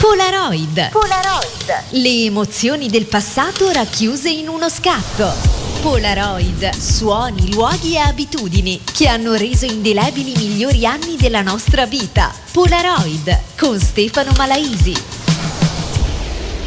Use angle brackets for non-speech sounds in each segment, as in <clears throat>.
Polaroid. Polaroid. Le emozioni del passato racchiuse in uno scatto. Polaroid, suoni, luoghi e abitudini che hanno reso indelebili i migliori anni della nostra vita. Polaroid con Stefano Malaisi.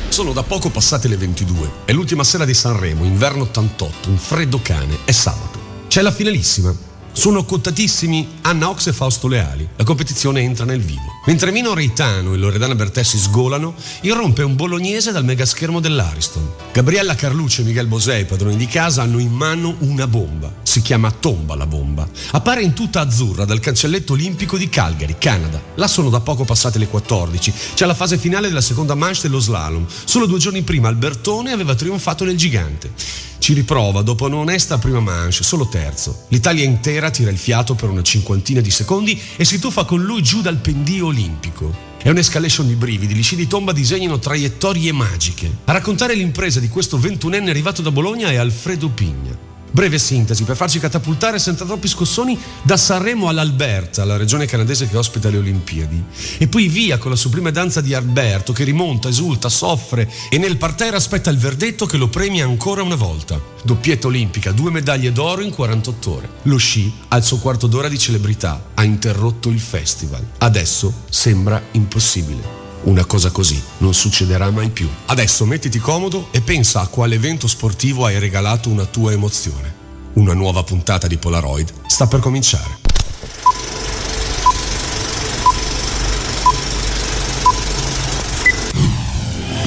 Sono da poco passate le 22. È l'ultima sera di Sanremo, inverno 88, un freddo cane, è sabato. C'è la finalissima. Sono quotatissimi Anna Ox e Fausto Leali. La competizione entra nel vivo. Mentre Mino Reitano e Loredana Bertessi sgolano, irrompe un bolognese dal megaschermo dell'Ariston. Gabriella Carlucci e Miguel Bosè, padroni di casa, hanno in mano una bomba. Si chiama Tomba la bomba. Appare in tutta azzurra dal cancelletto olimpico di Calgary, Canada. Là sono da poco passate le 14. C'è la fase finale della seconda manche dello slalom. Solo due giorni prima Albertone aveva trionfato nel gigante. Ci riprova dopo un'onesta prima manche, solo terzo. L'Italia intera tira il fiato per una cinquantina di secondi e si tuffa con lui giù dal pendio olimpico. È un'escalation di brividi, gli sci di tomba disegnano traiettorie magiche. A raccontare l'impresa di questo ventunenne arrivato da Bologna è Alfredo Pigna. Breve sintesi per farci catapultare senza troppi scossoni da Sanremo all'Alberta, la regione canadese che ospita le Olimpiadi. E poi via con la sublime danza di Alberto che rimonta, esulta, soffre e nel parterre aspetta il verdetto che lo premia ancora una volta. Doppietta olimpica, due medaglie d'oro in 48 ore. Lo sci, al suo quarto d'ora di celebrità, ha interrotto il festival. Adesso sembra impossibile. Una cosa così non succederà mai più. Adesso mettiti comodo e pensa a quale evento sportivo hai regalato una tua emozione. Una nuova puntata di Polaroid sta per cominciare.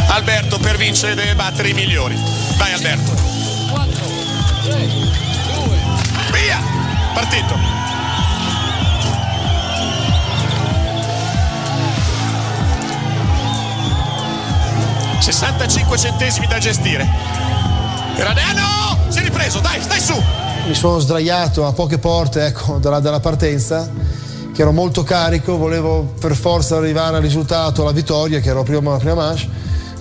Alberto per vincere deve battere i migliori. Vai Alberto. 4, 3, 2. Via! Partito. 65 centesimi da gestire. Granano! Si è ripreso, dai, stai su! Mi sono sdraiato a poche porte ecco, dalla, dalla partenza, che ero molto carico, volevo per forza arrivare al risultato, alla vittoria, che ero prima la prima manche,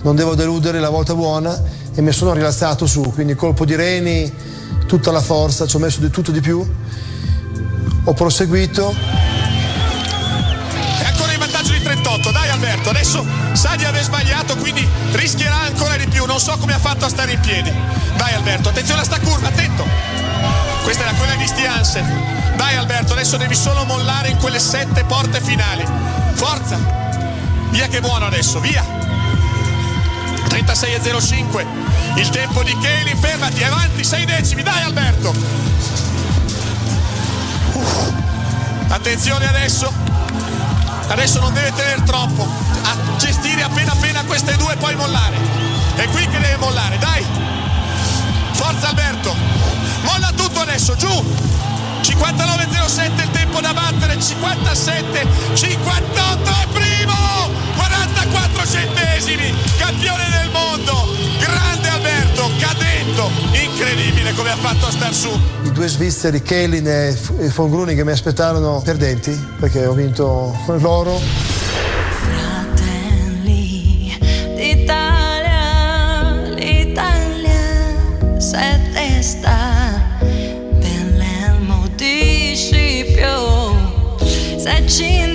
non devo deludere la volta buona e mi sono rilassato su, quindi colpo di reni, tutta la forza, ci ho messo di tutto di più, ho proseguito dai Alberto, adesso sa di aver sbagliato, quindi rischierà ancora di più, non so come ha fatto a stare in piedi. Dai Alberto, attenzione a sta curva, attento. Questa era quella di Stiansen. Dai Alberto, adesso devi solo mollare in quelle sette porte finali. Forza! Via che buono adesso, via! 36,05 il tempo di Kelly, fermati, avanti, 6 decimi, dai Alberto! Uff. Attenzione adesso, adesso non deve tenere troppo, a gestire appena appena queste due e poi mollare. È qui che deve mollare, dai! Forza Alberto! Molla tutto adesso, giù! 59.07 il tempo da battere, 57, 58 è primo! 44 centesimi, campione del mondo! Grande Alberto, cadetto, incredibile come ha fatto a star su. I due svizzeri, Kellin e Fongruni che mi aspettarono perdenti perché ho vinto l'oro. touching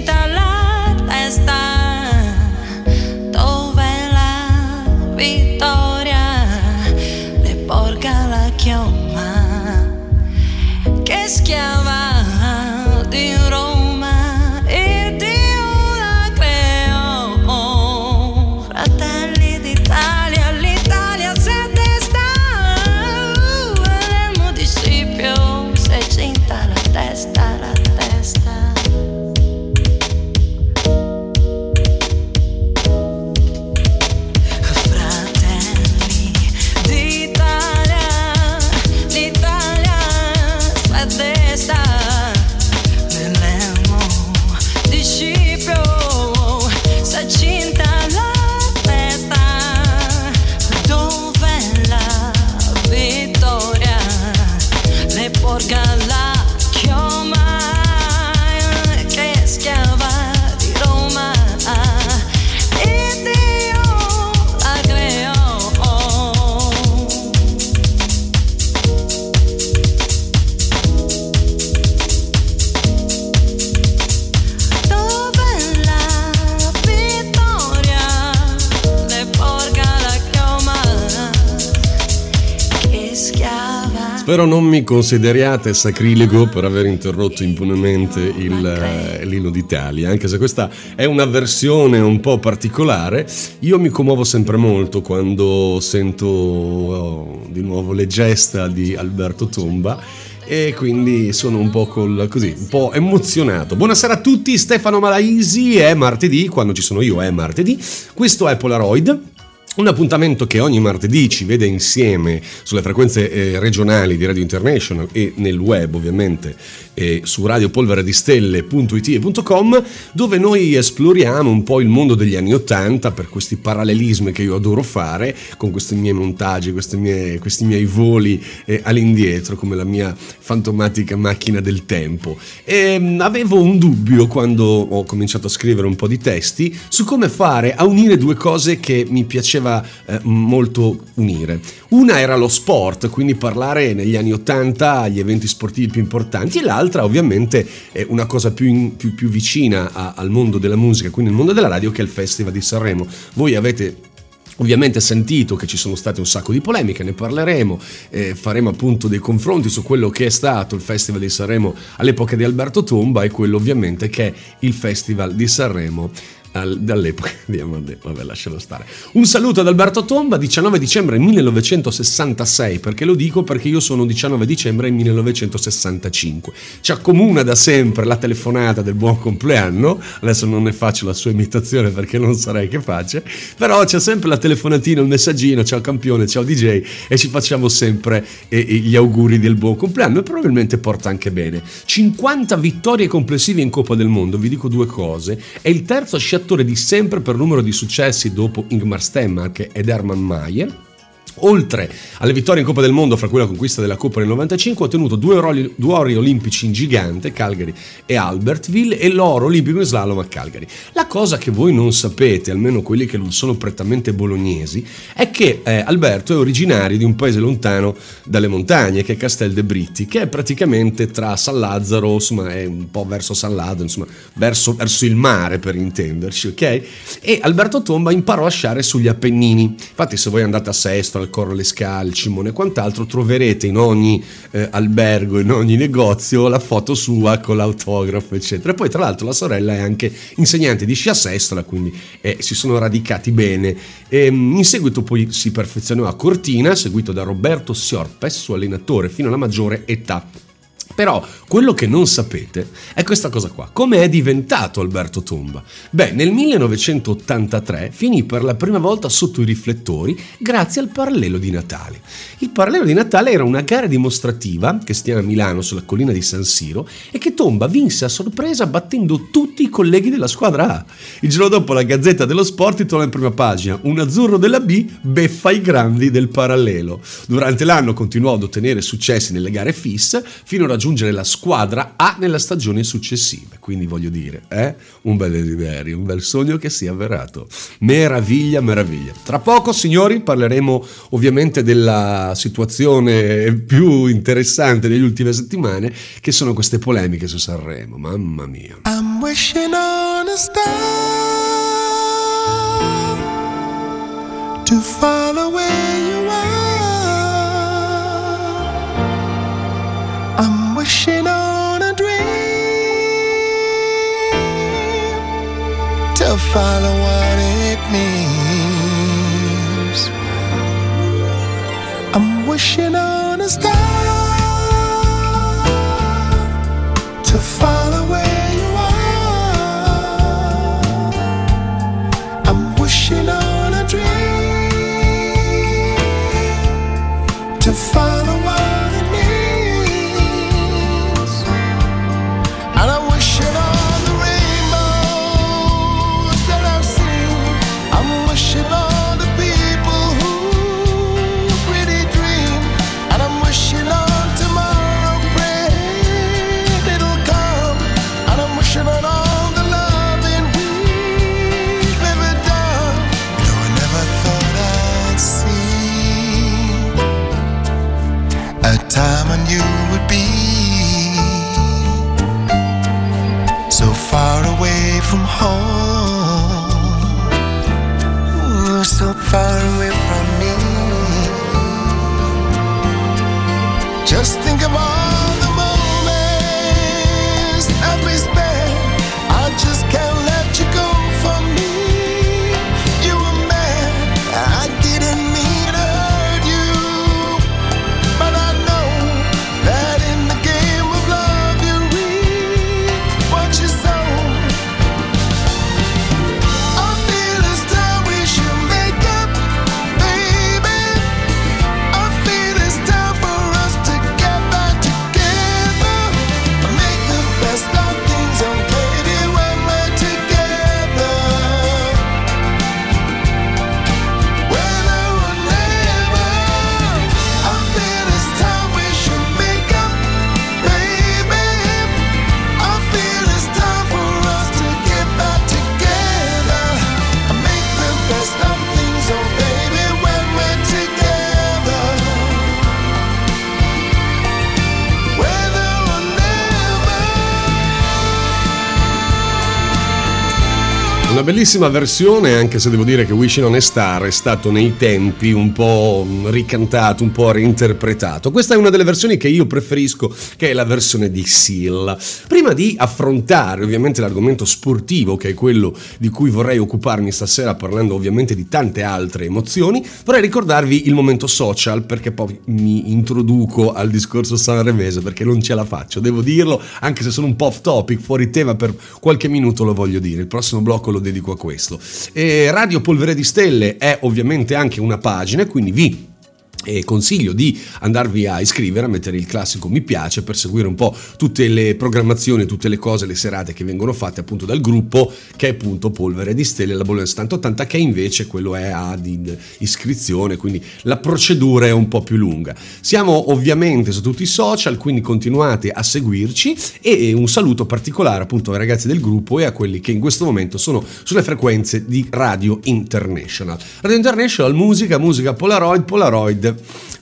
Spero non mi consideriate sacrilego per aver interrotto impunemente il, eh, l'inno d'Italia, anche se questa è una versione un po' particolare. Io mi commuovo sempre molto quando sento oh, di nuovo le gesta di Alberto Tomba e quindi sono un po' col, così, un po' emozionato. Buonasera a tutti, Stefano Malaisi, è martedì, quando ci sono io è martedì. Questo è Polaroid. Un appuntamento che ogni martedì ci vede insieme sulle frequenze eh, regionali di Radio International e nel web ovviamente eh, su radiopolveredistelle.it e .com dove noi esploriamo un po' il mondo degli anni Ottanta per questi parallelismi che io adoro fare con questi miei montaggi, questi miei, questi miei voli eh, all'indietro come la mia fantomatica macchina del tempo. E mh, avevo un dubbio quando ho cominciato a scrivere un po' di testi su come fare a unire due cose che mi piaceva eh, molto unire. Una era lo sport, quindi parlare negli anni Ottanta agli eventi sportivi più importanti, e l'altra ovviamente è una cosa più, in, più, più vicina a, al mondo della musica, quindi al mondo della radio, che è il Festival di Sanremo. Voi avete Ovviamente sentito che ci sono state un sacco di polemiche, ne parleremo, eh, faremo appunto dei confronti su quello che è stato il Festival di Sanremo all'epoca di Alberto Tomba e quello ovviamente che è il Festival di Sanremo al, dall'epoca <laughs> di Amadeo. Vabbè, lascialo stare. Un saluto ad Alberto Tomba, 19 dicembre 1966. Perché lo dico? Perché io sono 19 dicembre 1965. Ci accomuna da sempre la telefonata del buon compleanno. Adesso non ne faccio la sua imitazione perché non sarei capace. Però c'è sempre la telefonatina, il messaggino, ciao campione, ciao DJ e ci facciamo sempre gli auguri del buon compleanno e probabilmente porta anche bene. 50 vittorie complessive in Coppa del Mondo, vi dico due cose. È il terzo sciatore attore di sempre per numero di successi dopo Ingmar Stenmark ed Hermann Mayer Oltre alle vittorie in Coppa del Mondo, fra cui la conquista della Coppa nel 95, ha ottenuto due ori, due ori olimpici in gigante, Calgary e Albertville, e l'oro olimpico in slalom a Calgary. La cosa che voi non sapete, almeno quelli che non sono prettamente bolognesi, è che eh, Alberto è originario di un paese lontano dalle montagne, che è Castel de Britti, che è praticamente tra San Lazzaro, insomma, è un po' verso San Lazzaro, insomma, verso, verso il mare per intenderci, ok? E Alberto Tomba imparò a sciare sugli Appennini. Infatti, se voi andate a Sesto, al Corro le Scale, Cimone e quant'altro, troverete in ogni eh, albergo, in ogni negozio la foto sua con l'autografo, eccetera. E poi, tra l'altro, la sorella è anche insegnante di sci Sestola, quindi eh, si sono radicati bene. E, ehm, in seguito poi si perfezionò a Cortina, seguito da Roberto Siorpes, suo allenatore fino alla maggiore età però quello che non sapete è questa cosa qua. Come è diventato Alberto Tomba? Beh, nel 1983 finì per la prima volta sotto i riflettori grazie al parallelo di Natale. Il parallelo di Natale era una gara dimostrativa che tiene a Milano sulla collina di San Siro e che Tomba vinse a sorpresa battendo tutti i colleghi della squadra A. Il giorno dopo la Gazzetta dello Sport titola in prima pagina Un azzurro della B beffa i grandi del parallelo. Durante l'anno continuò ad ottenere successi nelle gare FIS fino a raggiungere la squadra A nella stagione successiva. Quindi voglio dire, è un bel desiderio, un bel sogno che si è avverato. Meraviglia, meraviglia. Tra poco, signori, parleremo ovviamente della situazione più interessante delle ultime settimane, che sono queste polemiche su Sanremo. Mamma mia. I'm wishing on a star to fall away you are. Wishing on a dream to follow what it means. I'm wishing on a star to follow where Una bellissima versione, anche se devo dire che Wishing on a Star è stato nei tempi un po' ricantato, un po' reinterpretato. Questa è una delle versioni che io preferisco, che è la versione di Seal. Prima di affrontare ovviamente l'argomento sportivo, che è quello di cui vorrei occuparmi stasera, parlando ovviamente di tante altre emozioni, vorrei ricordarvi il momento social, perché poi mi introduco al discorso sanremese, perché non ce la faccio, devo dirlo, anche se sono un po' off topic, fuori tema, per qualche minuto lo voglio dire. Il prossimo blocco lo dedico a questo. E Radio Polvere di Stelle è ovviamente anche una pagina, quindi vi e consiglio di andarvi a iscrivere, a mettere il classico mi piace per seguire un po' tutte le programmazioni, tutte le cose, le serate che vengono fatte appunto dal gruppo che è appunto Polvere di Stelle, la Bologna 7080 che invece quello è ad iscrizione, quindi la procedura è un po' più lunga. Siamo ovviamente su tutti i social, quindi continuate a seguirci e un saluto particolare appunto ai ragazzi del gruppo e a quelli che in questo momento sono sulle frequenze di Radio International. Radio International, musica, musica Polaroid, Polaroid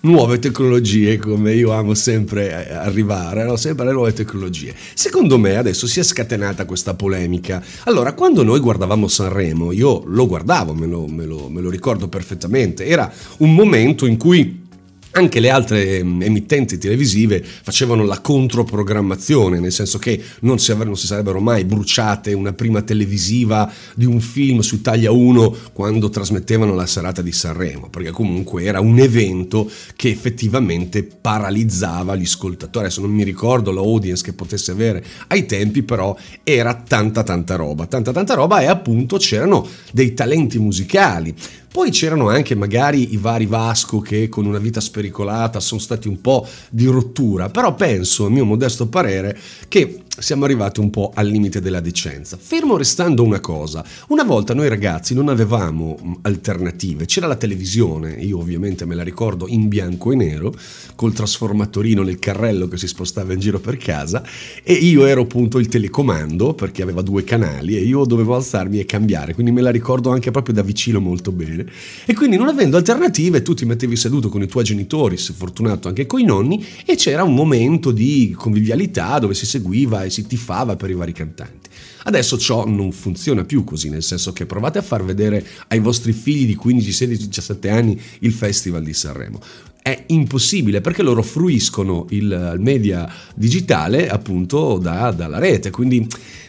nuove tecnologie come io amo sempre arrivare, no? sempre alle nuove tecnologie. Secondo me adesso si è scatenata questa polemica. Allora, quando noi guardavamo Sanremo, io lo guardavo, me lo, me lo, me lo ricordo perfettamente, era un momento in cui anche le altre emittenti televisive facevano la controprogrammazione, nel senso che non si, non si, sarebbero mai bruciate una prima televisiva di un film su Italia 1 quando trasmettevano la serata di Sanremo, perché comunque era un evento che effettivamente paralizzava gli ascoltatori. Adesso non mi ricordo l'audience che potesse avere ai tempi, però era tanta tanta roba, tanta tanta roba e appunto c'erano dei talenti musicali. Poi c'erano anche magari i vari Vasco che con una vita spericolata sono stati un po' di rottura, però penso, a mio modesto parere, che siamo arrivati un po' al limite della decenza. Fermo restando una cosa, una volta noi ragazzi non avevamo alternative, c'era la televisione, io ovviamente me la ricordo in bianco e nero, col trasformatorino nel carrello che si spostava in giro per casa e io ero appunto il telecomando perché aveva due canali e io dovevo alzarmi e cambiare, quindi me la ricordo anche proprio da vicino molto bene. E quindi non avendo alternative tu ti mettevi seduto con i tuoi genitori, se fortunato anche con i nonni, e c'era un momento di convivialità dove si seguiva e si tifava per i vari cantanti. Adesso ciò non funziona più così, nel senso che provate a far vedere ai vostri figli di 15, 16, 17 anni il Festival di Sanremo. È impossibile perché loro fruiscono il media digitale appunto da, dalla rete, quindi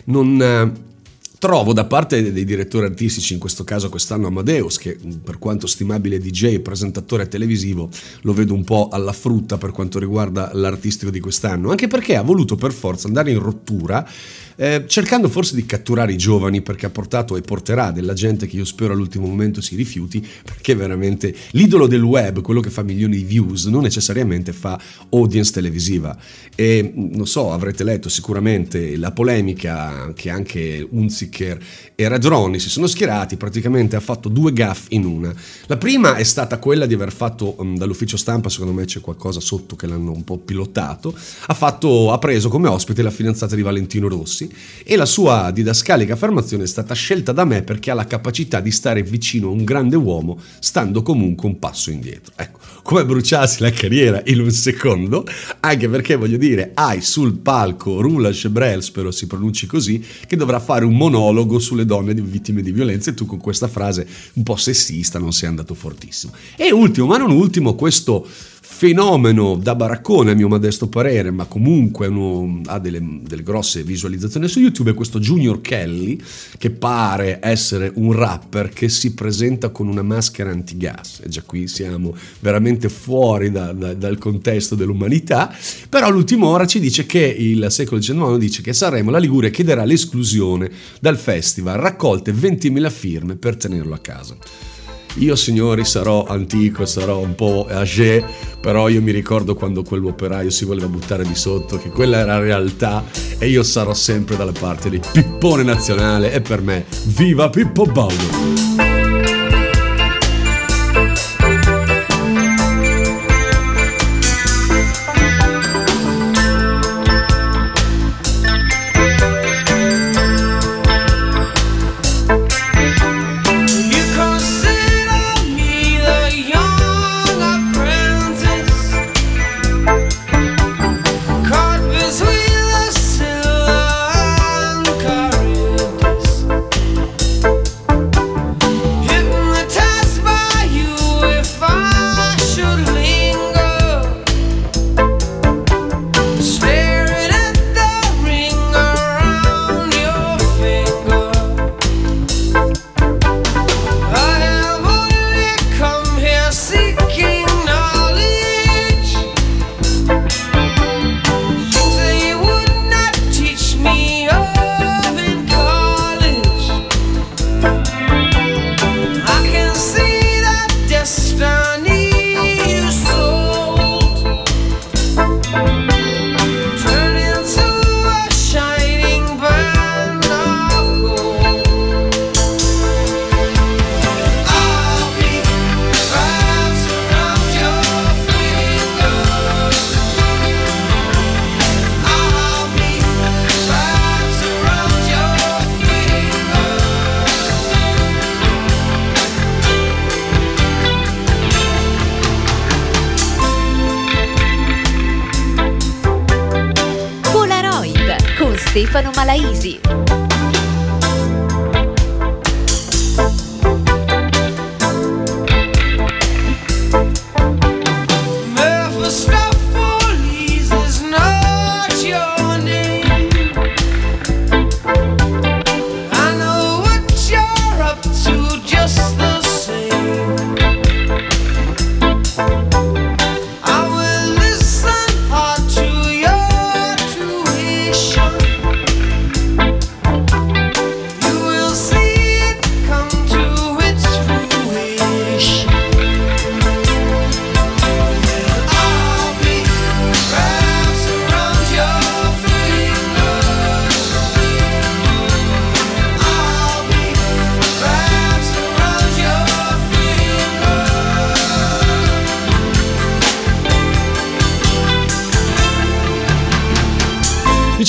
non trovo da parte dei direttori artistici, in questo caso quest'anno Amadeus, che per quanto stimabile DJ e presentatore televisivo lo vedo un po' alla frutta per quanto riguarda l'artistico di quest'anno, anche perché ha voluto per forza andare in rottura eh, cercando forse di catturare i giovani perché ha portato e porterà della gente che io spero all'ultimo momento si rifiuti perché veramente l'idolo del web, quello che fa milioni di views, non necessariamente fa audience televisiva. E non so, avrete letto sicuramente la polemica che anche Unziker e Radroni si sono schierati, praticamente ha fatto due gaff in una. La prima è stata quella di aver fatto um, dall'ufficio stampa, secondo me c'è qualcosa sotto che l'hanno un po' pilotato, ha, fatto, ha preso come ospite la fidanzata di Valentino Rossi e la sua didascalica affermazione è stata scelta da me perché ha la capacità di stare vicino a un grande uomo stando comunque un passo indietro. Ecco, come bruciarsi la carriera in un secondo, anche perché voglio dire, hai sul palco Rula Chebrel, spero si pronunci così, che dovrà fare un monologo sulle donne vittime di violenza e tu con questa frase un po' sessista non sei andato fortissimo. E ultimo, ma non ultimo, questo fenomeno da baraccone a mio modesto parere, ma comunque uno- ha delle, delle grosse visualizzazioni su YouTube, è questo Junior Kelly che pare essere un rapper che si presenta con una maschera antigas. E già qui siamo veramente fuori da- da- dal contesto dell'umanità, però l'ultima ora ci dice che il secolo XIX dice che Sanremo la Liguria chiederà l'esclusione dal festival, raccolte 20.000 firme per tenerlo a casa. Io signori sarò antico, sarò un po' âgé, però io mi ricordo quando quell'operaio si voleva buttare di sotto, che quella era realtà e io sarò sempre dalla parte di Pippone Nazionale e per me viva Pippo Baudo!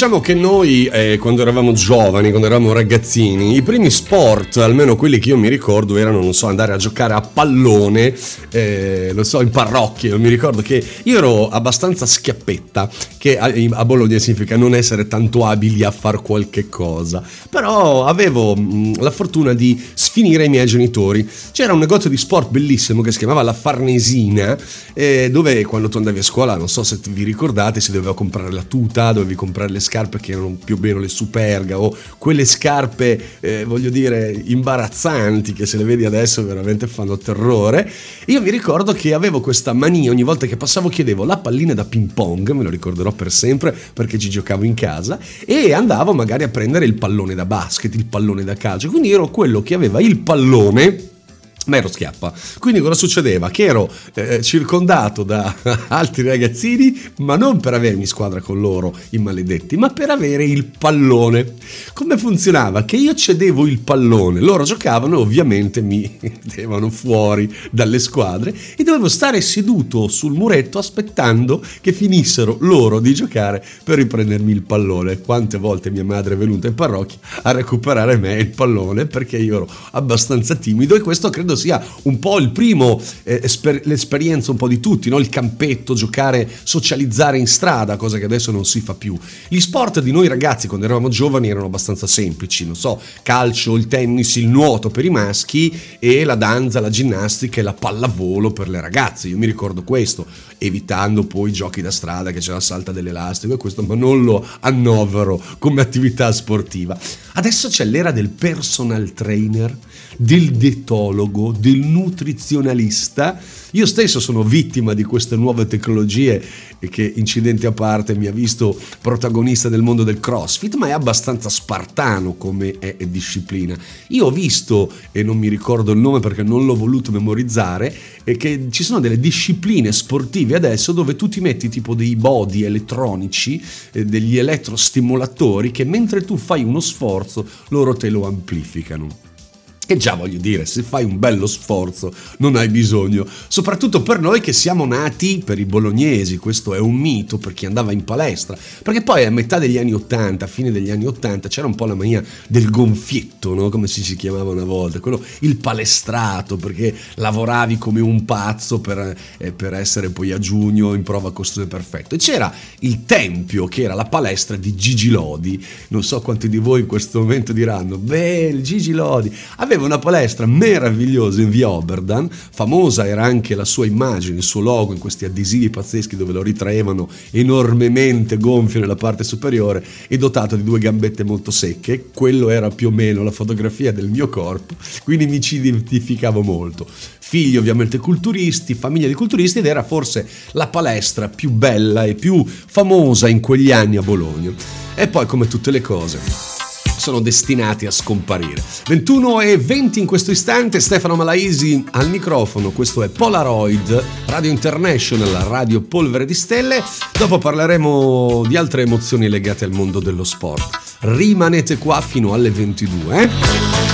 Diciamo che noi, eh, quando eravamo giovani, quando eravamo ragazzini, i primi sport, almeno quelli che io mi ricordo, erano, non so, andare a giocare a pallone, eh, lo so, in parrocchia. Mi ricordo che io ero abbastanza schiappetta, che a, a Bologna significa non essere tanto abili a far qualche cosa. Però avevo mh, la fortuna di sfinire i miei genitori. C'era un negozio di sport bellissimo che si chiamava La Farnesina, eh, dove quando tu andavi a scuola, non so se vi ricordate, si doveva comprare la tuta, dovevi comprare le scarpe che erano più o meno le superga o quelle scarpe, eh, voglio dire, imbarazzanti che se le vedi adesso veramente fanno terrore. Io mi ricordo che avevo questa mania, ogni volta che passavo chiedevo la pallina da ping pong, me lo ricorderò per sempre perché ci giocavo in casa, e andavo magari a prendere il pallone da basket, il pallone da calcio, quindi ero quello che aveva il pallone ma ero schiappa. Quindi cosa succedeva? Che ero eh, circondato da <laughs> altri ragazzini, ma non per avermi squadra con loro, i maledetti, ma per avere il pallone. Come funzionava? Che io cedevo il pallone, loro giocavano e ovviamente mi <laughs> mettevano fuori dalle squadre e dovevo stare seduto sul muretto aspettando che finissero loro di giocare per riprendermi il pallone. Quante volte mia madre è venuta in parrocchia a recuperare me il pallone perché io ero abbastanza timido e questo credo sia un po' il primo eh, esper- l'esperienza un po' di tutti, no? il campetto, giocare, socializzare in strada, cosa che adesso non si fa più. Gli sport di noi ragazzi quando eravamo giovani erano abbastanza semplici, non so, calcio, il tennis, il nuoto per i maschi e la danza, la ginnastica e la pallavolo per le ragazze, io mi ricordo questo. evitando poi giochi da strada che c'è la salta dell'elastico e questo, ma non lo annovero come attività sportiva. Adesso c'è l'era del personal trainer, del dietologo, del nutrizionalista. Io stesso sono vittima di queste nuove tecnologie che incidenti a parte mi ha visto protagonista del mondo del CrossFit, ma è abbastanza spartano come è disciplina. Io ho visto, e non mi ricordo il nome perché non l'ho voluto memorizzare, che ci sono delle discipline sportive adesso dove tu ti metti tipo dei body elettronici, eh, degli elettrostimolatori che mentre tu fai uno sforzo loro te lo amplificano. E già voglio dire, se fai un bello sforzo non hai bisogno, soprattutto per noi che siamo nati per i bolognesi, questo è un mito per chi andava in palestra, perché poi a metà degli anni 80, a fine degli anni 80 c'era un po' la mania del gonfietto, no? come si, si chiamava una volta, quello, il palestrato, perché lavoravi come un pazzo per, eh, per essere poi a giugno in prova costume perfetto. E c'era il tempio che era la palestra di Gigi Lodi, non so quanti di voi in questo momento diranno, beh, il Gigi Lodi, aveva una palestra meravigliosa in via Oberdan, famosa era anche la sua immagine, il suo logo in questi adesivi pazzeschi dove lo ritraevano enormemente gonfio nella parte superiore e dotato di due gambette molto secche, quello era più o meno la fotografia del mio corpo, quindi mi ci identificavo molto. Figli ovviamente culturisti, famiglia di culturisti ed era forse la palestra più bella e più famosa in quegli anni a Bologna. E poi come tutte le cose sono destinati a scomparire. 21 e 20 in questo istante, Stefano Malaisi al microfono, questo è Polaroid, Radio International, Radio Polvere di Stelle. Dopo parleremo di altre emozioni legate al mondo dello sport. Rimanete qua fino alle 22, eh?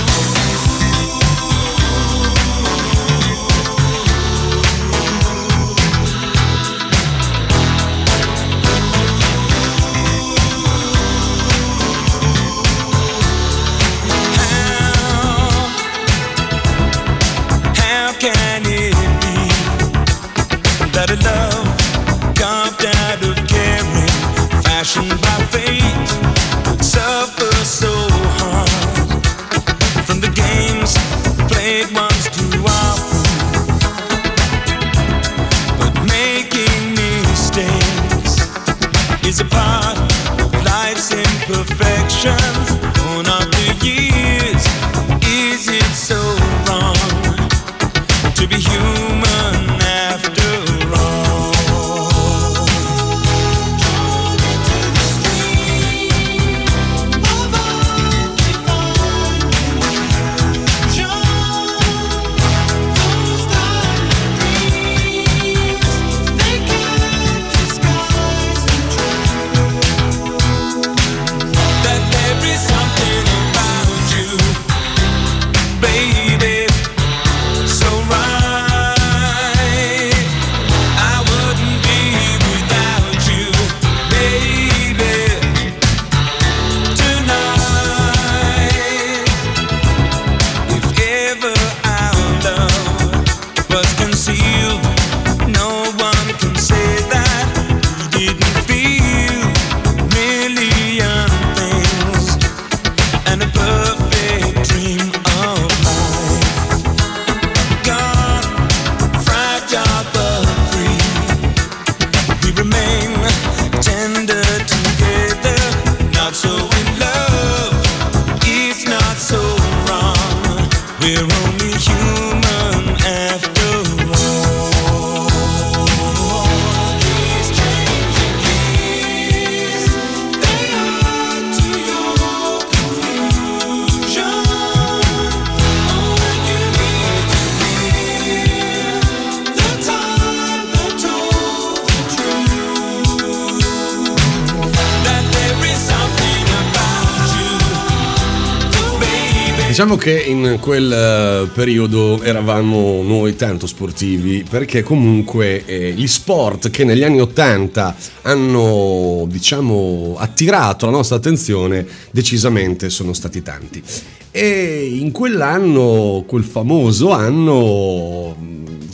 Diciamo che in quel eh, periodo eravamo noi tanto sportivi perché comunque eh, gli sport che negli anni 80 hanno diciamo attirato la nostra attenzione decisamente sono stati tanti. E in quell'anno, quel famoso anno,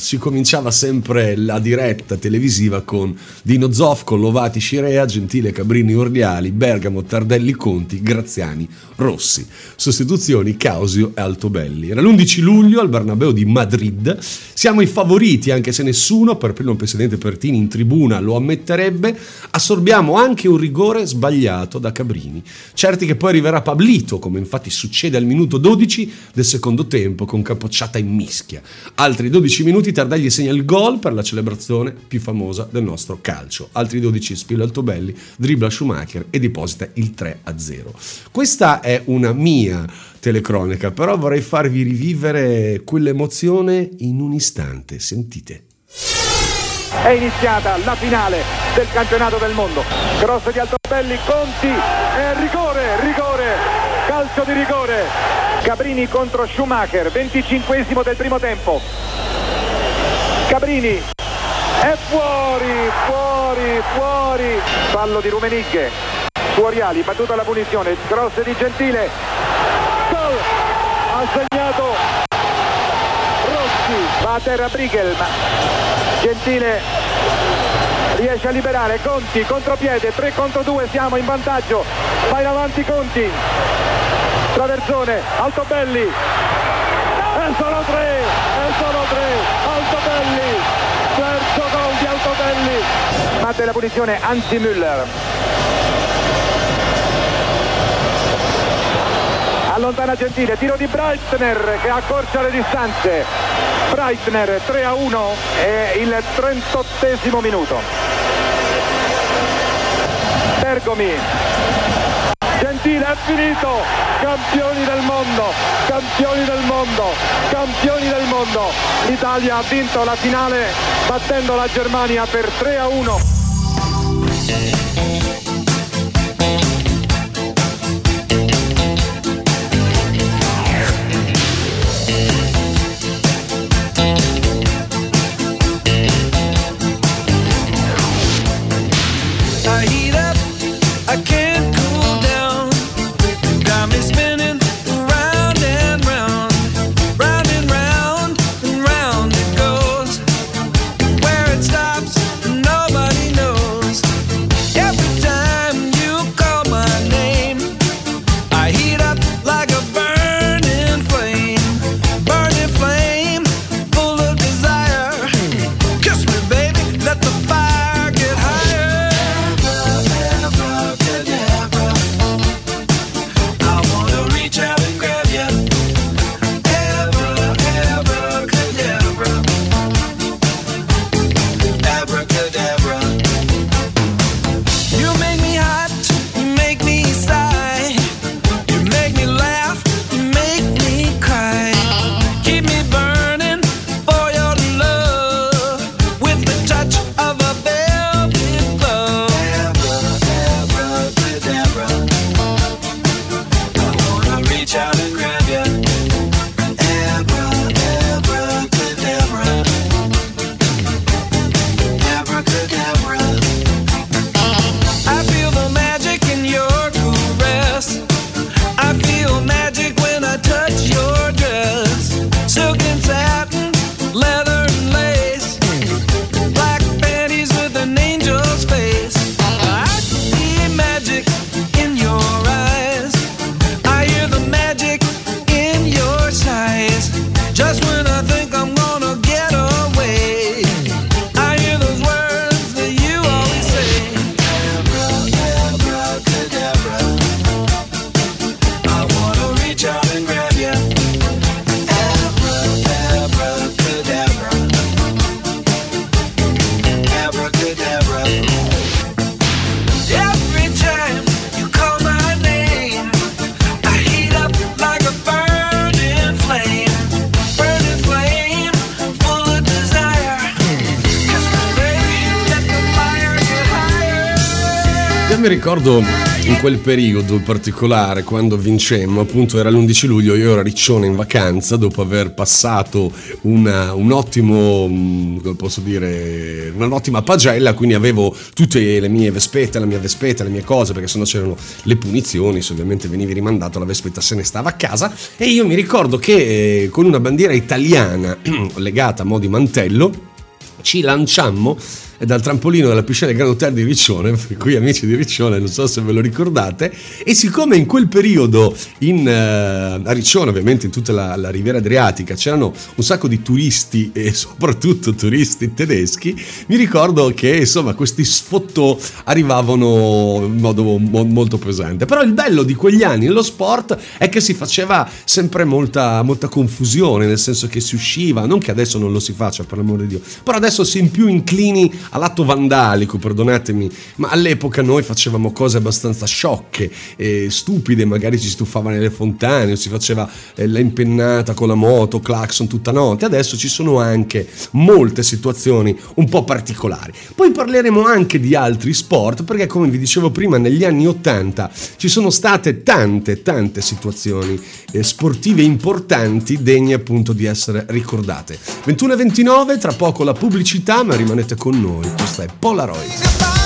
si cominciava sempre la diretta televisiva con Dino Zoffco, Lovati, Scirea, Gentile, Cabrini, Orliali, Bergamo, Tardelli, Conti, Graziani, Rossi. Sostituzioni Causio e Altobelli. Era l'11 luglio al Bernabeu di Madrid. Siamo i favoriti, anche se nessuno, per primo il presidente Pertini in tribuna lo ammetterebbe. Assorbiamo anche un rigore sbagliato da Cabrini. Certi che poi arriverà Pablito, come infatti succede al minuto 12 del secondo tempo con capocciata in mischia. Altri 12 minuti Tardelli segna il gol per la celebrazione più famosa del nostro calcio. Altri 12 Spillo Altobelli, dribbla Schumacher e deposita il 3 a 0. Questa è una mia telecronica, però vorrei farvi rivivere quell'emozione in un istante. Sentite. È iniziata la finale del campionato del mondo. Cross di Altobelli, Conti, e rigore, rigore, calcio di rigore. Cabrini contro Schumacher, 25 del primo tempo. Cabrini è fuori, fuori, fuori. Fallo di Rumenigge. Fuoriali, battuta la punizione. Cross di Gentile. Gol! Ha segnato Rossi. Va a terra Brighel. ma Gentile riesce a liberare Conti contropiede 3 contro 2 siamo in vantaggio va in avanti Conti traversone Altobelli e sono 3 e sono 3 Altobelli terzo gol di Altobelli batte la punizione Anzi Müller. Allontana Gentile tiro di Breitner che accorcia le distanze. Breitner 3 a 1 è il 38 minuto. Bergomi Gentile è finito! Campioni del mondo! Campioni del mondo! Campioni del mondo! l'Italia ha vinto la finale battendo la Germania per 3 a 1 periodo particolare, quando vincemmo, appunto era l'11 luglio, io ero a Riccione in vacanza dopo aver passato una- un ottimo, mm, come posso dire, un'ottima pagella, quindi avevo tutte le mie vespette, la mia vespetta, le mie cose, perché sennò c'erano le punizioni, se ovviamente venivi rimandato la vespetta se ne stava a casa. E io mi ricordo che eh, con una bandiera italiana <clears throat> legata a mo' di mantello, ci lanciammo dal trampolino della piscina del Grand Hotel di Riccione, per cui amici di Riccione, non so se ve lo ricordate, e siccome in quel periodo in, eh, a Riccione, ovviamente in tutta la, la riviera adriatica, c'erano un sacco di turisti <laughs> e soprattutto turisti tedeschi, mi ricordo che insomma questi sfottò arrivavano in modo mo- molto pesante. Però il bello di quegli anni nello sport è che si faceva sempre molta, molta confusione, nel senso che si usciva, non che adesso non lo si faccia per l'amore di Dio, però adesso si è più inclini all'atto vandalico, perdonatemi, ma all'epoca noi facevamo cose abbastanza sciocche, eh, stupide, magari ci stufava nelle fontane, o si faceva eh, la impennata con la moto, clacson tutta notte, adesso ci sono anche molte situazioni un po' particolari. Poi parleremo anche di altri sport, perché come vi dicevo prima, negli anni 80 ci sono state tante, tante situazioni sportive importanti degne appunto di essere ricordate. 21 e 29, tra poco la pubblicità, ma rimanete con noi. Questa è Polaroid.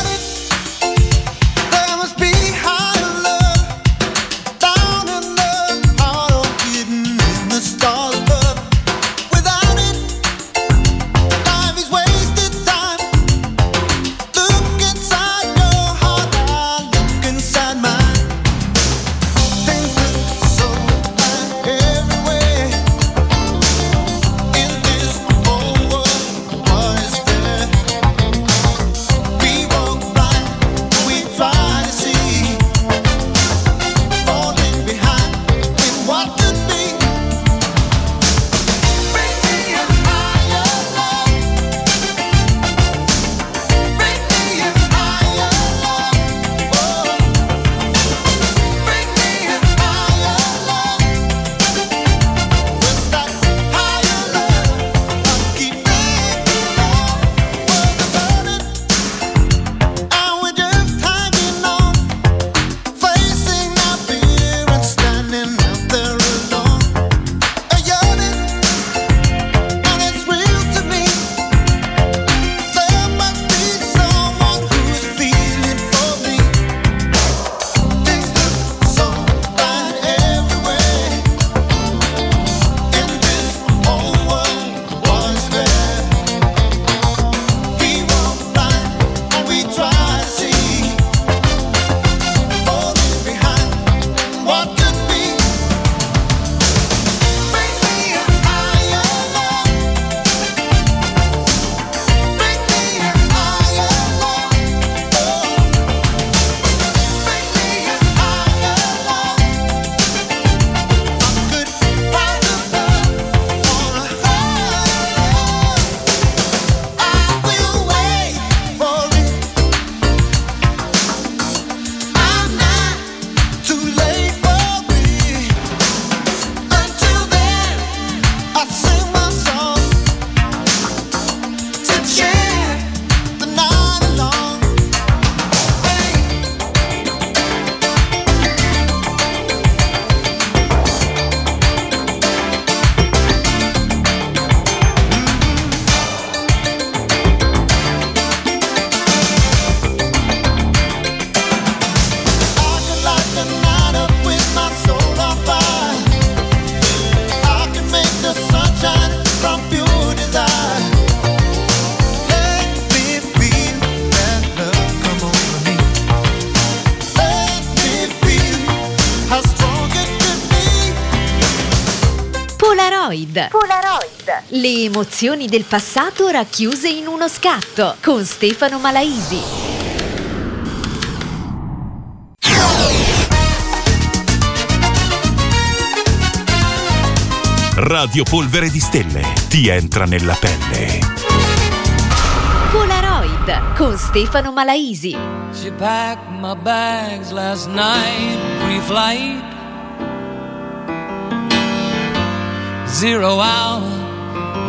Le emozioni del passato racchiuse in uno scatto con Stefano Malaisi. Radio Polvere di Stelle ti entra nella pelle. Polaroid con Stefano Malaisi. She packed my bags last night, pre-flight. Zero hour,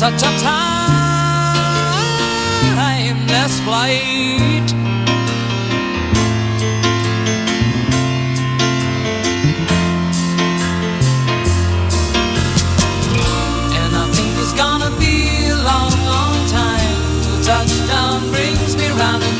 such a timeless flight. And I think it's gonna be a long, long time till touchdown brings me round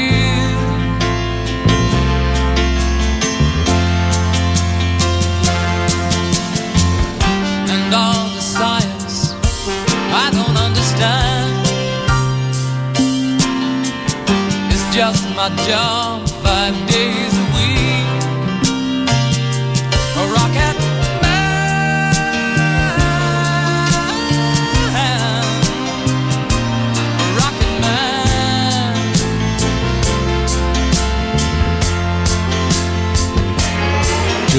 My job five days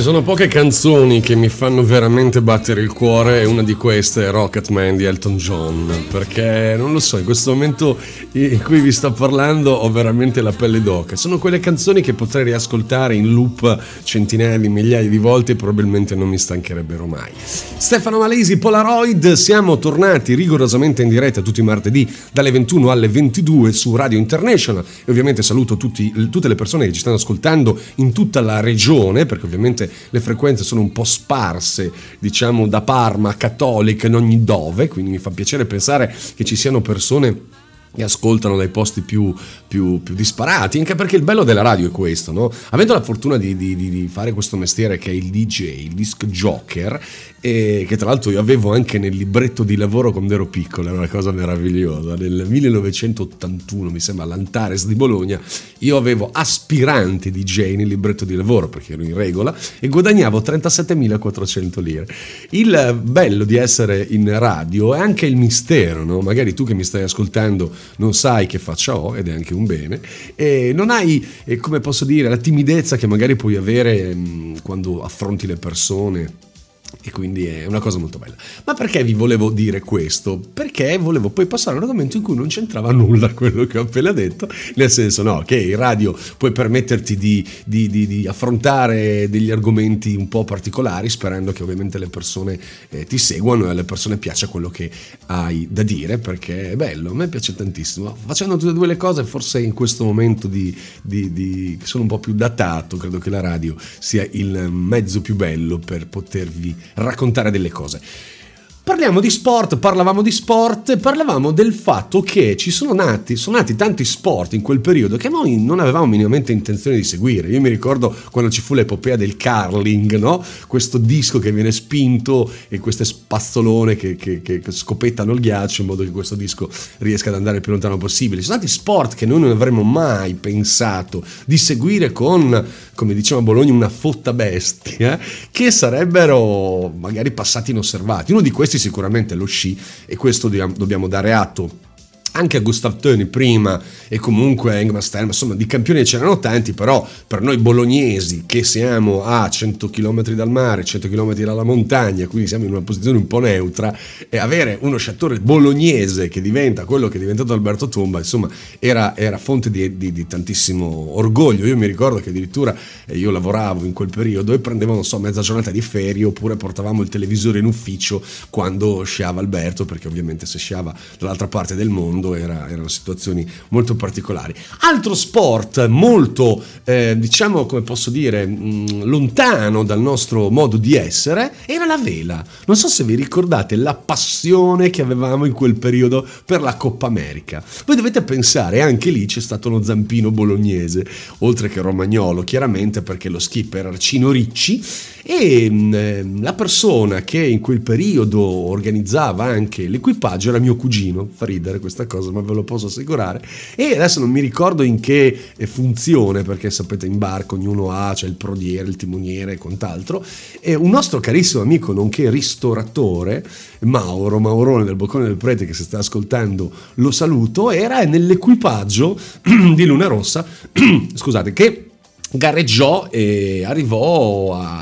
Sono poche canzoni che mi fanno veramente battere il cuore e una di queste è Rocketman di Elton John, perché non lo so, in questo momento in cui vi sto parlando ho veramente la pelle d'oca. Sono quelle canzoni che potrei riascoltare in loop centinaia di migliaia di volte e probabilmente non mi stancherebbero mai. Stefano Malesi, Polaroid, siamo tornati rigorosamente in diretta tutti i martedì dalle 21 alle 22 su Radio International e ovviamente saluto tutti- tutte le persone che ci stanno ascoltando in tutta la regione, perché ovviamente le frequenze sono un po' sparse, diciamo da Parma a Cattolica in ogni dove, quindi mi fa piacere pensare che ci siano persone che ascoltano dai posti più, più- più disparati, anche perché il bello della radio è questo, no? Avendo la fortuna di, di- di- fare questo mestiere che è il DJ, il disc jocker, e che tra l'altro io avevo anche nel libretto di lavoro quando ero piccolo, era una cosa meravigliosa, nel 1981 mi sembra all'Antares di Bologna, io avevo aspiranti DJ nel libretto di lavoro perché ero in regola e guadagnavo 37.400 lire. Il bello di essere in radio è anche il mistero, no? Magari tu che mi stai ascoltando non sai che faccia ho ed è anche un bene e non hai, eh, come posso dire, la timidezza che magari puoi avere mh, quando affronti le persone e quindi è una cosa molto bella. Ma perché vi volevo dire questo? Perché volevo poi passare a un argomento in cui non c'entrava nulla quello che ho appena detto, nel senso no, che in radio puoi permetterti di, di- di- di affrontare degli argomenti un po' particolari, sperando che ovviamente le persone eh, ti seguano e alle persone piaccia quello che hai da dire, perché è bello, a me piace tantissimo. Facendo tutte e due le cose, forse in questo momento di, sono un po' più datato, credo che la radio sia il mezzo più bello per potervi raccontare delle cose. Parliamo di sport, parlavamo di sport, parlavamo del fatto che ci sono nati, sono nati tanti sport in quel periodo che noi non avevamo minimamente intenzione di seguire. Io mi ricordo quando ci fu l'epopea del curling, no? Questo disco che viene spinto e queste spazzolone che, che- che scopettano il ghiaccio in modo che questo disco riesca ad andare il più lontano possibile. Sono stati sport che noi non avremmo mai pensato di seguire con, come diciamo a Bologna, una fotta bestia, che sarebbero magari passati inosservati. Uno di questi sicuramente è lo sci e questo dobbiamo dare atto anche a Gustav Töni prima e comunque a Ingmar Sterman, insomma di campioni c'erano tanti, però per noi bolognesi che siamo a 100 km dal mare, 100 km dalla montagna, quindi siamo in una posizione un po' neutra, e avere uno sciatore bolognese che diventa quello che è diventato Alberto Tomba, insomma era, era fonte di, di- di tantissimo orgoglio. Io mi ricordo che addirittura eh, io lavoravo in quel periodo e prendevo, non so, mezza giornata di ferie oppure portavamo il televisore in ufficio quando sciava Alberto, perché ovviamente se sciava dall'altra parte del mondo era- erano situazioni molto particolari. Altro sport molto, eh, diciamo, come posso dire, mh, lontano dal nostro modo di essere era la vela. Non so se vi ricordate la passione che avevamo in quel periodo per la Coppa America. Voi dovete pensare, anche lì c'è stato lo zampino bolognese, oltre che romagnolo, chiaramente perché lo skipper Arcino Ricci e mh, eh, la persona che in quel periodo organizzava anche l'equipaggio era mio cugino, fa ridere questa cosa, ma ve lo posso assicurare. E adesso non mi ricordo in che eh, funzione, perché sapete in barco ognuno ha, c'è il prodiere, il timoniere e quant'altro. E un nostro carissimo amico, nonché ristoratore, Mauro, Maurone del Boccone del Prete, che si sta ascoltando, lo saluto, era nell'equipaggio <clears throat> di Luna Rossa, <clears throat> scusate, che gareggiò e arrivò a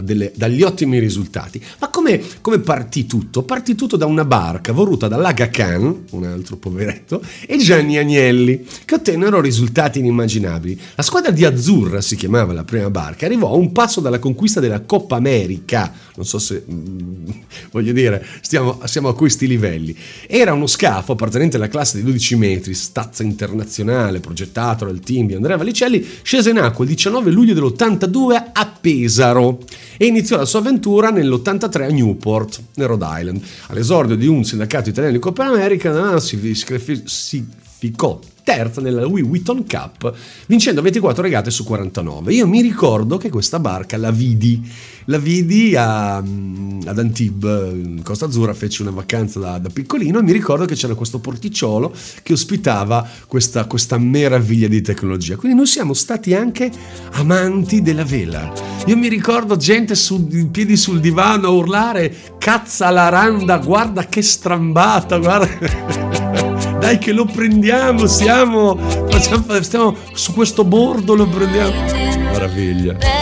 delle- dagli ottimi risultati. Ma come, come partì tutto? Partì tutto da una barca voluta dall'Aga Khan, un altro poveretto, e Gianni Agnelli, che ottennero risultati inimmaginabili. La squadra di Azzurra si chiamava la prima barca, arrivò a un passo dalla conquista della Coppa America. Non so se mm, voglio dire, stiamo, siamo a questi livelli. Era uno scafo appartenente alla classe di 12 metri, stazza internazionale, progettato dal team di Andrea Valicelli, scese in acqua il 19 luglio dell'82 a Pesaro e iniziò la sua avventura nell'83 a Newport, nel Rhode Island. All'esordio di un sindacato italiano di Coppa America si, si, si ficò terza nella Louis Vuitton Cup, vincendo 24 regate su 49. Io mi ricordo che questa barca la vidi, la vidi a- ad Antibes, in Costa Azzurra, feci una vacanza da, da piccolino e mi ricordo che c'era questo porticciolo che ospitava questa, questa meraviglia di tecnologia. Quindi noi siamo stati anche amanti della vela. Io mi ricordo gente su, piedi sul divano a urlare cazza la randa, guarda che strambata, guarda. <laughs> Dai che lo prendiamo, siamo, facciamo, stiamo su questo bordo, lo prendiamo. Meraviglia.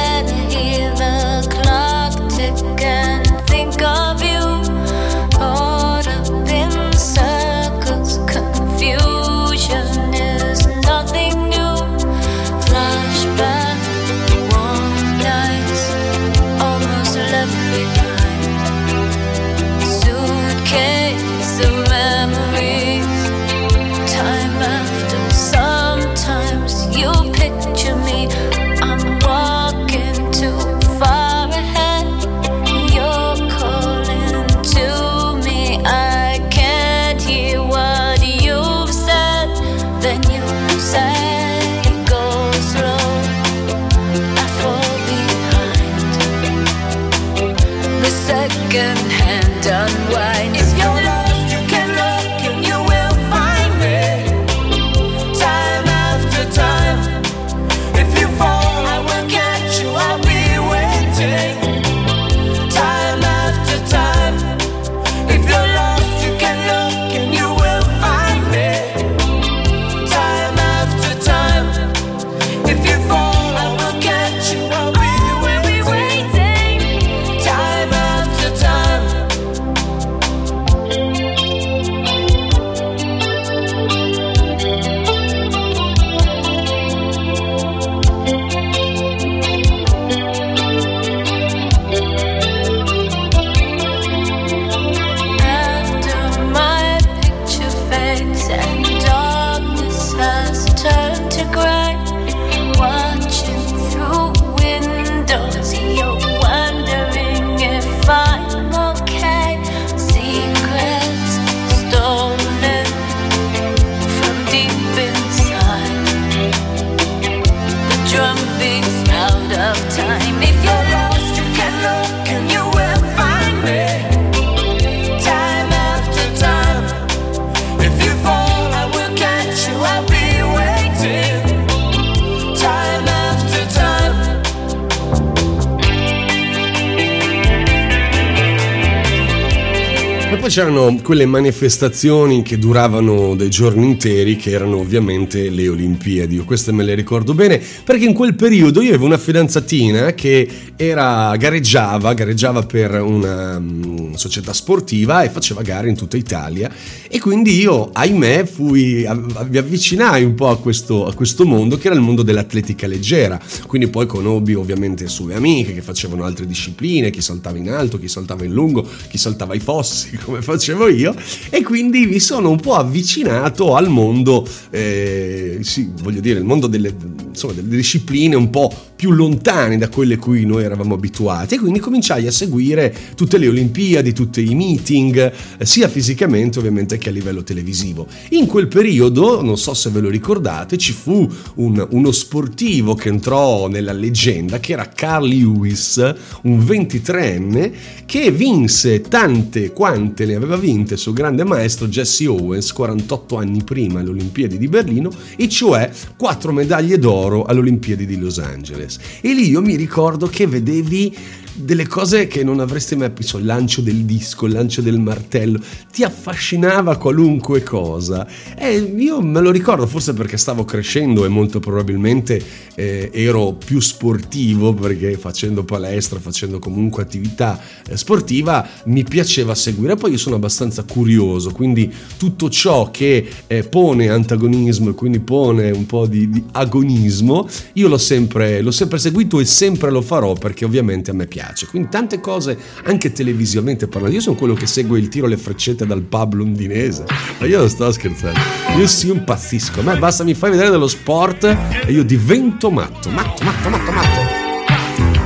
C'erano quelle manifestazioni che duravano dei giorni interi, che erano ovviamente le Olimpiadi. Io queste me le ricordo bene perché in quel periodo io avevo una fidanzatina che era, gareggiava, gareggiava per una mm, società sportiva e faceva gare in tutta Italia. E quindi io, ahimè, fui, mi avvicinai un po' a questo, a questo mondo che era il mondo dell'atletica leggera. Quindi poi conobbi ovviamente sue amiche che facevano altre discipline, chi saltava in alto, chi saltava in lungo, chi saltava ai fossi, <laughs> come facevo io. E quindi mi sono un po' avvicinato al mondo, eh, sì, voglio dire, il mondo delle, insomma, delle discipline un po' più lontane da quelle a cui noi eravamo abituati. E quindi cominciai a seguire tutte le Olimpiadi, tutti i meeting, eh, sia fisicamente ovviamente che a livello televisivo. In quel periodo, non so se ve lo ricordate, ci fu un- uno sportivo che entrò nella leggenda, che era Carl Lewis, un 23enne, che vinse tante quante ne aveva vinte il suo grande maestro Jesse Owens 48 anni prima alle Olimpiadi di Berlino, e cioè 4 medaglie d'oro alle Olimpiadi di Los Angeles. E lì io mi ricordo che vedevi delle cose che non avresti mai visto, il lancio del disco, il lancio del martello, ti affascinava qualunque cosa. E io me lo ricordo, forse perché stavo crescendo e molto probabilmente eh, ero più sportivo, perché facendo palestra, facendo comunque attività eh, sportiva, mi piaceva seguire. Poi io sono abbastanza curioso, quindi tutto ciò che eh, pone antagonismo e quindi pone un po' di, di agonismo, io l'ho sempre, l'ho sempre seguito e sempre lo farò perché ovviamente a me piace. Quindi tante cose, anche televisivamente parlando, io sono quello che segue il tiro alle freccette dal pub londinese. Ma io non sto scherzando, io sì impazzisco. A me basta mi fai vedere dello sport e io divento matto, matto, matto, matto, matto.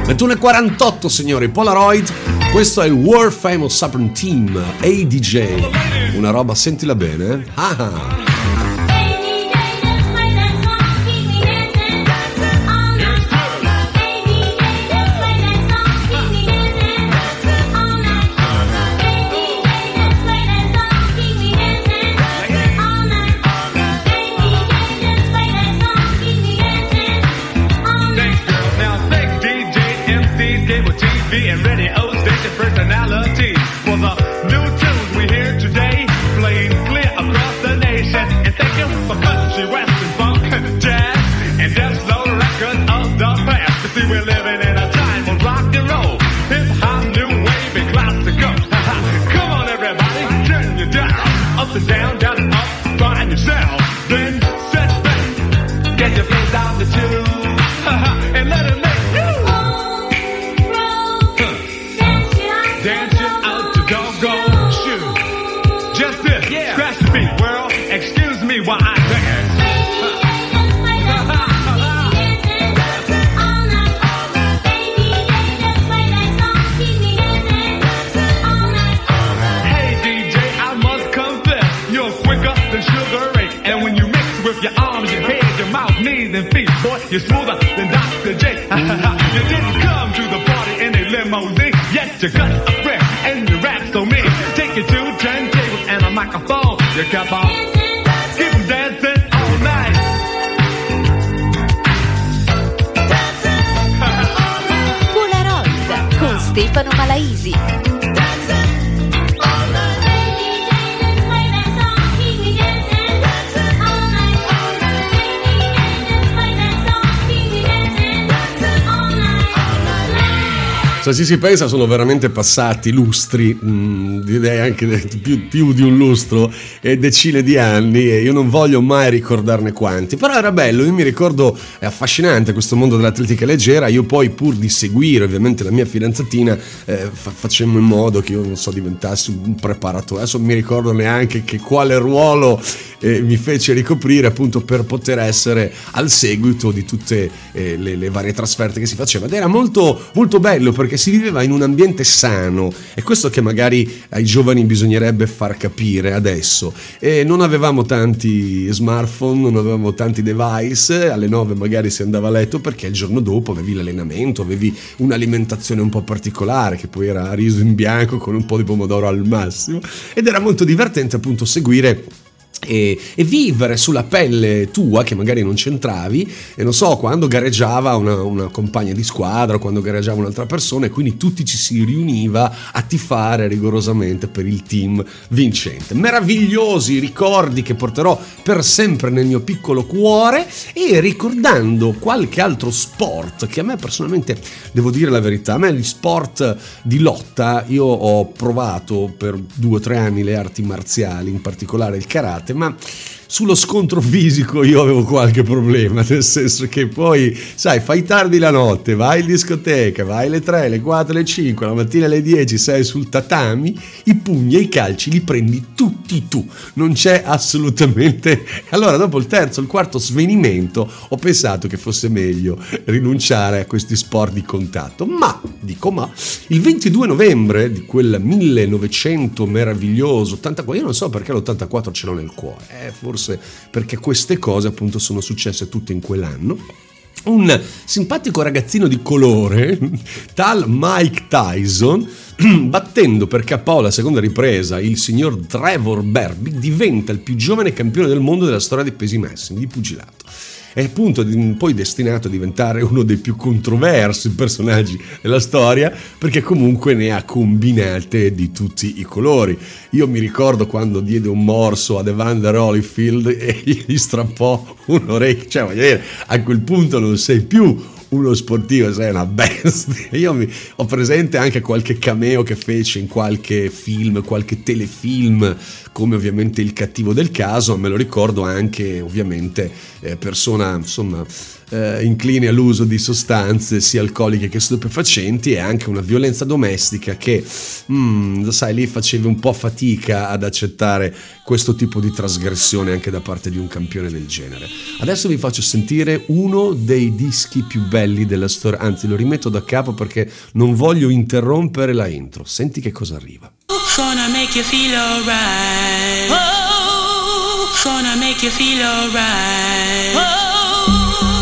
21.48 signori, Polaroid, questo è il World Famous Supreme Team ADJ, una roba, sentila bene, eh? Ah ah. Boy, you're smoother than Dr. J. you didn't come to the party in a limousine, yet you got a friend and you rap so mean. Take you to turntables and a microphone. You kept on, dancing all night. Polaroid con Stefano Malaisi. Se ci si pensa sono veramente passati lustri, mm, direi anche più, più di un lustro e decine di anni e io non voglio mai ricordarne quanti, però era bello, io mi ricordo, è affascinante questo mondo dell'atletica leggera, io poi pur di seguire ovviamente la mia fidanzatina eh, fa- facemmo in modo che io non so diventassi un preparatore, adesso non mi ricordo neanche che quale ruolo eh, mi fece ricoprire appunto per poter essere al seguito di tutte eh, le, le varie trasferte che si faceva ed era molto, molto bello perché si viveva in un ambiente sano. E questo che magari ai giovani bisognerebbe far capire adesso. E non avevamo tanti smartphone non avevamo tanti device. Alle 9 magari si andava a letto perché il giorno dopo avevi l'allenamento avevi un'alimentazione un po' particolare che poi era riso in bianco con un po' di pomodoro al massimo. Ed era molto divertente appunto seguire e, e vivere sulla pelle tua che magari non c'entravi e non so quando gareggiava una, una compagna di squadra quando gareggiava un'altra persona e quindi tutti ci si riuniva a tifare rigorosamente per il team vincente. Meravigliosi ricordi che porterò per sempre nel mio piccolo cuore e ricordando qualche altro sport che a me personalmente devo dire la verità a me gli sport di lotta io ho provato per due o tre anni le arti marziali in particolare il karate 对嘛？Sullo scontro fisico io avevo qualche problema, <laughs> nel senso che poi, sai, fai tardi la notte, vai in discoteca, vai alle 3, alle 4, alle 5, la mattina alle 10 sei sul tatami, i pugni e i calci li prendi tutti tu, non c'è assolutamente... <laughs> Allora dopo il terzo, il quarto svenimento ho pensato che fosse meglio rinunciare a questi sport di contatto, ma, dico ma, il 22 novembre di quel 1900 meraviglioso 84, io non so perché l'84 ce l'ho nel cuore, eh, forse perché queste cose appunto sono successe tutte in quell'anno. Un simpatico ragazzino di colore, <laughs> tal Mike Tyson, <clears throat> battendo per KO la seconda ripresa il signor Trevor Berby, diventa il più giovane campione del mondo della storia dei pesi massimi di pugilato è appunto poi destinato a diventare <laughs> uno dei più controversi personaggi della storia perché comunque ne ha combinate di tutti i colori. Io mi ricordo quando diede un morso ad Evander Holyfield e gli strappò <laughs> un orecchio, cioè voglio dire, a quel punto non sei più uno sportivo, sei una bestia. <laughs> Io mi- ho presente anche qualche cameo che fece in qualche film, qualche telefilm, come ovviamente il cattivo del caso, me lo ricordo anche ovviamente eh, persona insomma eh, incline all'uso di sostanze sia alcoliche che stupefacenti e anche una violenza domestica che, mm, sai, lì facevi un po' fatica ad accettare questo tipo di trasgressione anche da parte di un campione del genere. Adesso vi faccio sentire uno dei dischi più belli della storia, anzi lo rimetto da capo perché non voglio interrompere la intro. Senti che cosa arriva. Gonna make you feel alright. Oh, gonna make you feel alright. Oh,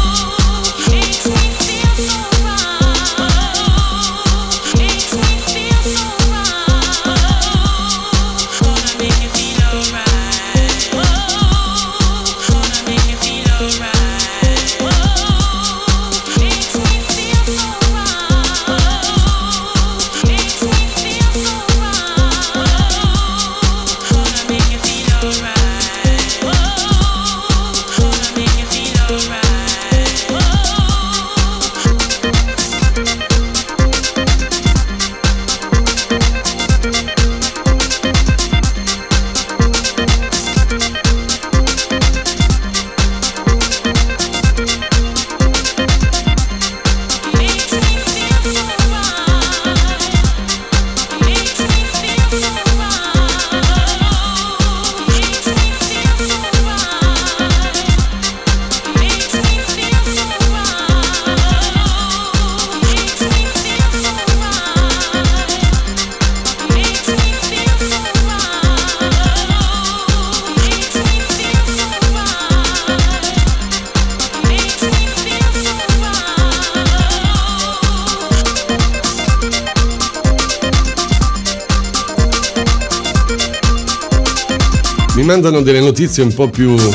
Mandano delle notizie un po' più. <laughs> un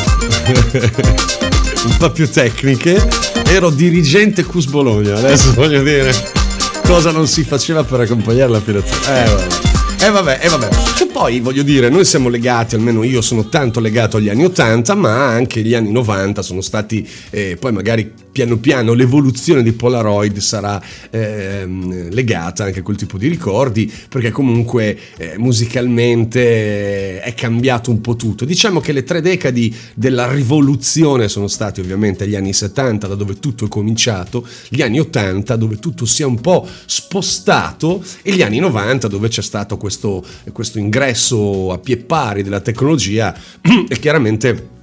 po' più tecniche. Ero dirigente Cus Bologna, adesso voglio dire cosa non si faceva per accompagnare la filazione. Eh vabbè. Eh vabbè, eh vabbè. Che poi voglio dire, noi siamo legati, almeno io sono tanto legato agli anni 80, ma anche gli anni 90 sono stati, eh, poi magari piano piano l'evoluzione di Polaroid sarà ehm, legata anche a quel tipo di ricordi, perché comunque eh, musicalmente eh, è cambiato un po' tutto. Diciamo che le tre decadi della rivoluzione sono stati ovviamente gli anni 70, da dove tutto è cominciato, gli anni 80, dove tutto si è un po' spostato, e gli anni 90, dove c'è stato questo, questo ingresso a pie pari della tecnologia <clears throat> e chiaramente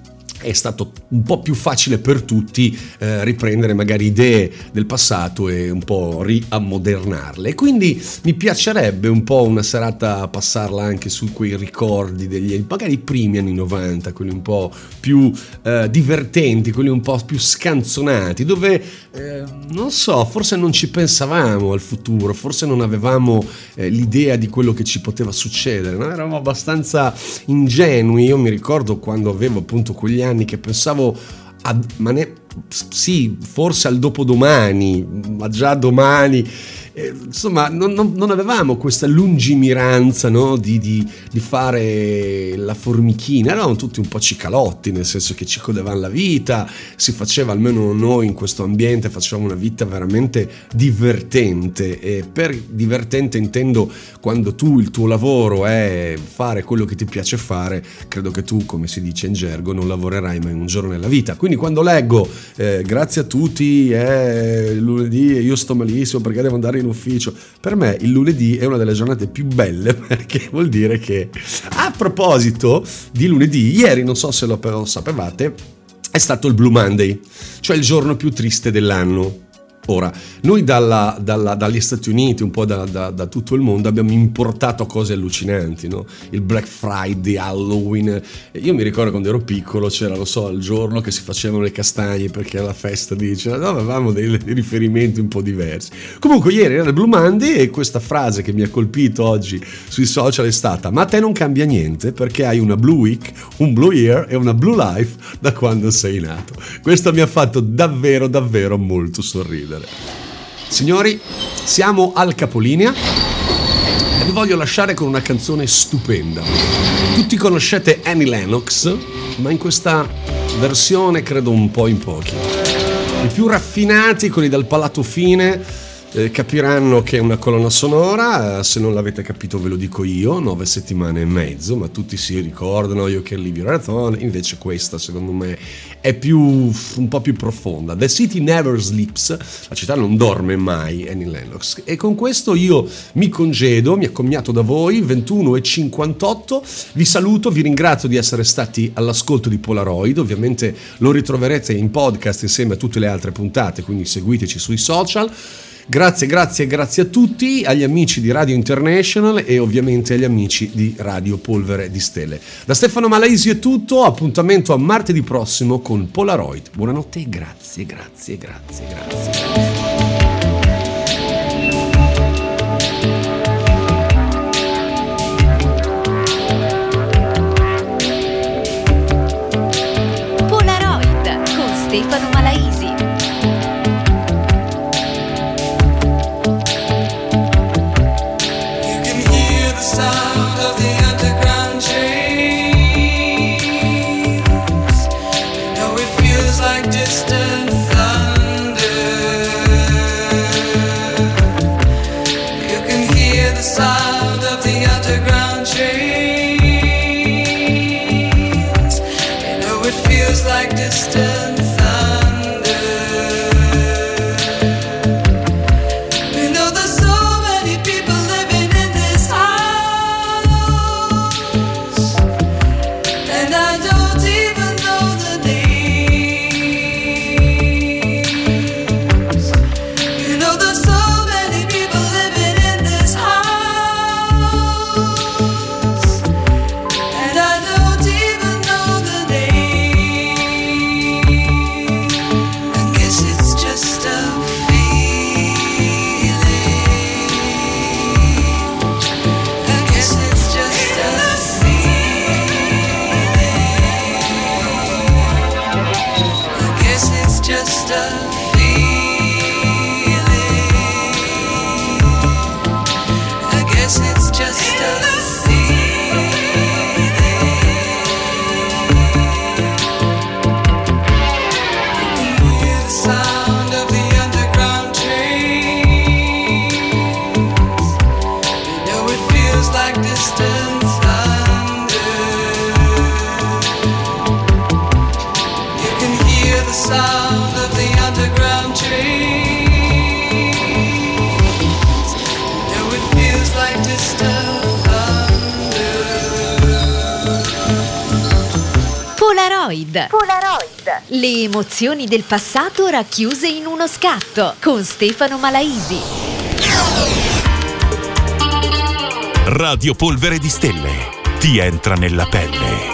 è stato un po' più facile per tutti eh, riprendere magari idee del passato e un po' riammodernarle. Quindi mi piacerebbe un po' una serata passarla anche su quei ricordi degli magari i primi anni 90, quelli un po' più eh, divertenti, quelli un po' più scanzonati, dove eh, non so, forse non ci pensavamo al futuro, forse non avevamo eh, l'idea di quello che ci poteva succedere, no? eravamo abbastanza ingenui. Io mi ricordo quando avevo appunto quegli anni che pensavo a, ma ne- sì, forse al dopodomani, ma già domani. Eh, insomma, non, non- non avevamo questa lungimiranza no, di, di- di fare la formichina, eravamo tutti un po' cicalotti, nel senso che ci godevamo la vita, si faceva, almeno noi in questo ambiente, facevamo una vita veramente divertente. E per divertente intendo quando tu il tuo lavoro è fare quello che ti piace fare, credo che tu, come si dice in gergo, non lavorerai mai un giorno nella vita. Quindi quando leggo eh, grazie a tutti, è lunedì e io sto malissimo perché devo andare in ufficio, per me il lunedì è una delle giornate più belle <laughs> perché vuol dire che a proposito di lunedì, ieri non so se lo sapevate, è stato il Blue Monday, cioè il giorno più triste dell'anno. Ora, noi dalla- dalla- dagli Stati Uniti, un po' da, da- da tutto il mondo, abbiamo importato cose allucinanti, no? Il Black Friday, Halloween. Io mi ricordo quando ero piccolo, c'era, lo so, il giorno che si facevano le castagne perché era la festa di... Cioè, no, avevamo dei riferimenti un po' diversi. Comunque, ieri era il Blue Monday e questa frase che mi ha colpito oggi sui social è stata: Ma a te non cambia niente perché hai una Blue Week, un Blue Year e una Blue Life da quando sei nato. Questo mi ha fatto davvero, davvero molto sorridere. Signori, siamo al capolinea e vi voglio lasciare con una canzone stupenda. Tutti conoscete Annie Lennox, ma in questa versione credo un po' in pochi. I più raffinati, quelli dal palato fine, eh, capiranno che è una colonna sonora, eh, se non l'avete capito ve lo dico io, nove settimane e mezzo, ma tutti si ricordano io che Livio Raton, invece questa secondo me è più, un po' più profonda. The City Never Sleeps, la città non dorme mai, Annie Lennox. E con questo io mi congedo, mi accomiato da voi, 21 e 58, vi saluto, vi ringrazio di essere stati all'ascolto di Polaroid, ovviamente lo ritroverete in podcast insieme a tutte le altre puntate, quindi seguiteci sui social. Grazie, grazie, grazie a tutti, agli amici di Radio International e ovviamente agli amici di Radio Polvere di Stelle. Da Stefano Malaisi è tutto, appuntamento a martedì prossimo con Polaroid. Buonanotte e grazie, grazie, grazie, grazie. Feels like distant emozioni del passato racchiuse in uno scatto con Stefano Malaisi. Radio Polvere di Stelle. Ti entra nella pelle.